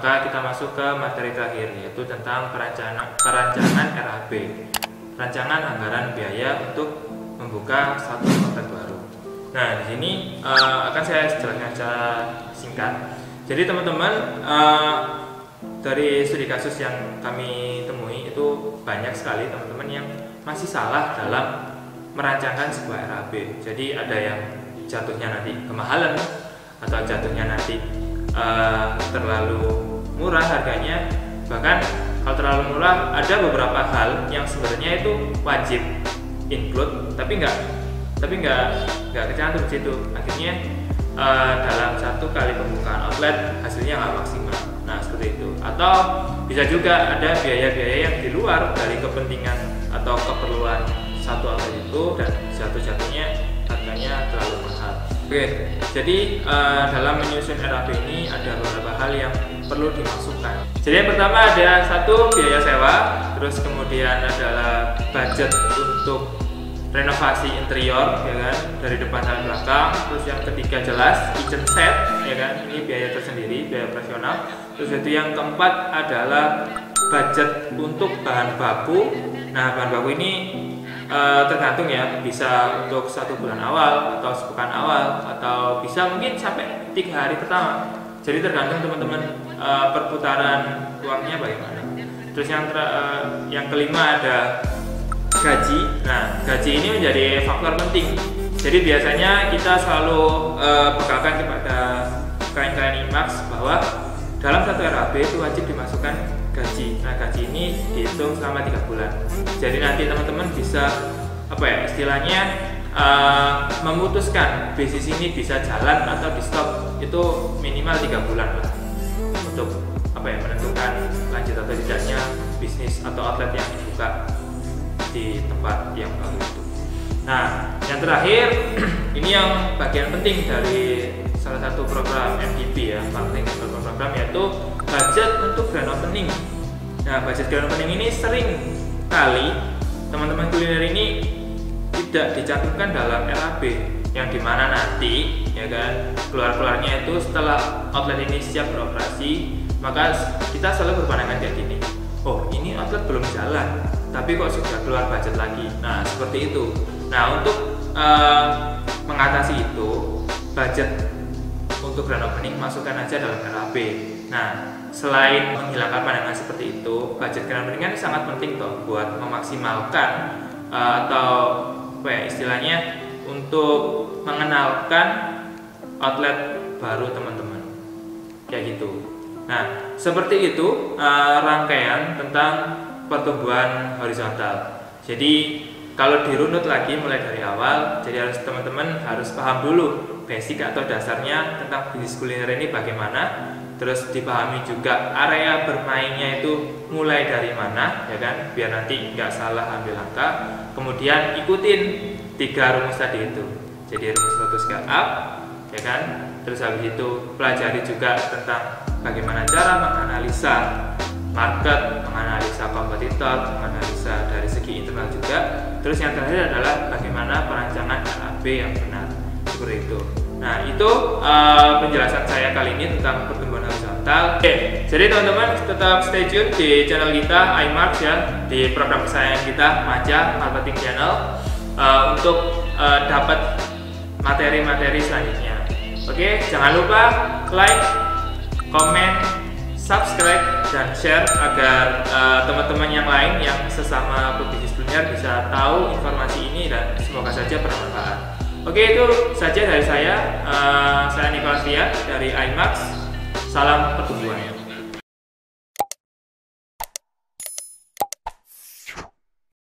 maka kita masuk ke materi terakhir yaitu tentang perancangan perancangan RAB. Rancangan anggaran biaya untuk membuka satu konten baru. Nah, di sini uh, akan saya jelaskan secara singkat. Jadi teman-teman uh, dari studi kasus yang kami temui itu banyak sekali teman-teman yang masih salah dalam merancangkan sebuah RAB. Jadi ada yang jatuhnya nanti kemahalan atau jatuhnya nanti uh, terlalu murah harganya. Bahkan kalau terlalu murah ada beberapa hal yang sebenarnya itu wajib include tapi nggak tapi nggak nggak kecantum situ. Akhirnya uh, dalam satu kali pembukaan outlet hasilnya nggak maksimal. Nah seperti itu. Atau bisa juga ada biaya-biaya yang di luar dari kepentingan atau keperluan satu outlet itu dan jatuh-jatuhnya harganya terlalu mahal. Oke, jadi uh, dalam menyusun RAB ini ada beberapa hal yang perlu dimasukkan. Jadi yang pertama ada satu biaya sewa, terus kemudian adalah budget untuk renovasi interior ya kan dari depan sampai belakang. Terus yang ketiga jelas kitchen set ya kan ini biaya tersendiri biaya operasional. Terus itu yang keempat adalah budget untuk bahan baku. Nah bahan baku ini e, tergantung ya bisa untuk satu bulan awal atau sepekan awal atau bisa mungkin sampai tiga hari pertama. Jadi tergantung teman-teman e, perputaran uangnya bagaimana terus yang ter, e, yang kelima ada gaji. Nah, gaji ini menjadi faktor penting. Jadi biasanya kita selalu uh, bekalkan kepada klien-klien IMAX bahwa dalam satu RAB itu wajib dimasukkan gaji. Nah, gaji ini dihitung selama tiga bulan. Jadi nanti teman-teman bisa apa ya istilahnya uh, memutuskan bisnis ini bisa jalan atau di stop itu minimal tiga bulan lah untuk apa ya menentukan lanjut atau tidaknya bisnis atau outlet yang dibuka di tempat yang baru itu. Nah, yang terakhir ini yang bagian penting dari salah satu program MDP ya, marketing development program yaitu budget untuk grand opening. Nah, budget grand opening ini sering kali teman-teman kuliner ini tidak dicantumkan dalam RAB yang di mana nanti ya kan keluar keluarnya itu setelah outlet ini siap beroperasi maka kita selalu berpandangan kayak gini. Oh ini outlet belum jalan tapi kok sudah keluar budget lagi? Nah seperti itu. Nah untuk uh, mengatasi itu budget untuk grand opening masukkan aja dalam RAB nah selain menghilangkan pandangan seperti itu budget grand opening kan sangat penting toh buat memaksimalkan uh, atau apa ya istilahnya untuk mengenalkan outlet baru teman-teman kayak gitu nah seperti itu uh, rangkaian tentang pertumbuhan horizontal. Jadi kalau dirunut lagi mulai dari awal, jadi harus teman-teman harus paham dulu basic atau dasarnya tentang bisnis kuliner ini bagaimana. Terus dipahami juga area bermainnya itu mulai dari mana, ya kan? Biar nanti nggak salah ambil langkah. Kemudian ikutin tiga rumus tadi itu. Jadi rumus lotus ke up, ya kan? Terus habis itu pelajari juga tentang bagaimana cara menganalisa market, menganalisa kompetitor, menganalisa dari segi internal juga. Terus yang terakhir adalah bagaimana perancangan RAB yang benar seperti itu. Nah itu uh, penjelasan saya kali ini tentang pertumbuhan horizontal. Oke, jadi teman-teman tetap stay tune di channel kita iMark ya di program kesayangan kita Maja Marketing Channel uh, untuk uh, dapat materi-materi selanjutnya. Oke, jangan lupa like, komen, subscribe dan share agar uh, teman-teman yang lain yang sesama pebisnis kuliner bisa tahu informasi ini dan semoga saja bermanfaat. Oke itu saja dari saya. Uh, saya Nicholas Ria dari IMAX. Salam pertumbuhan.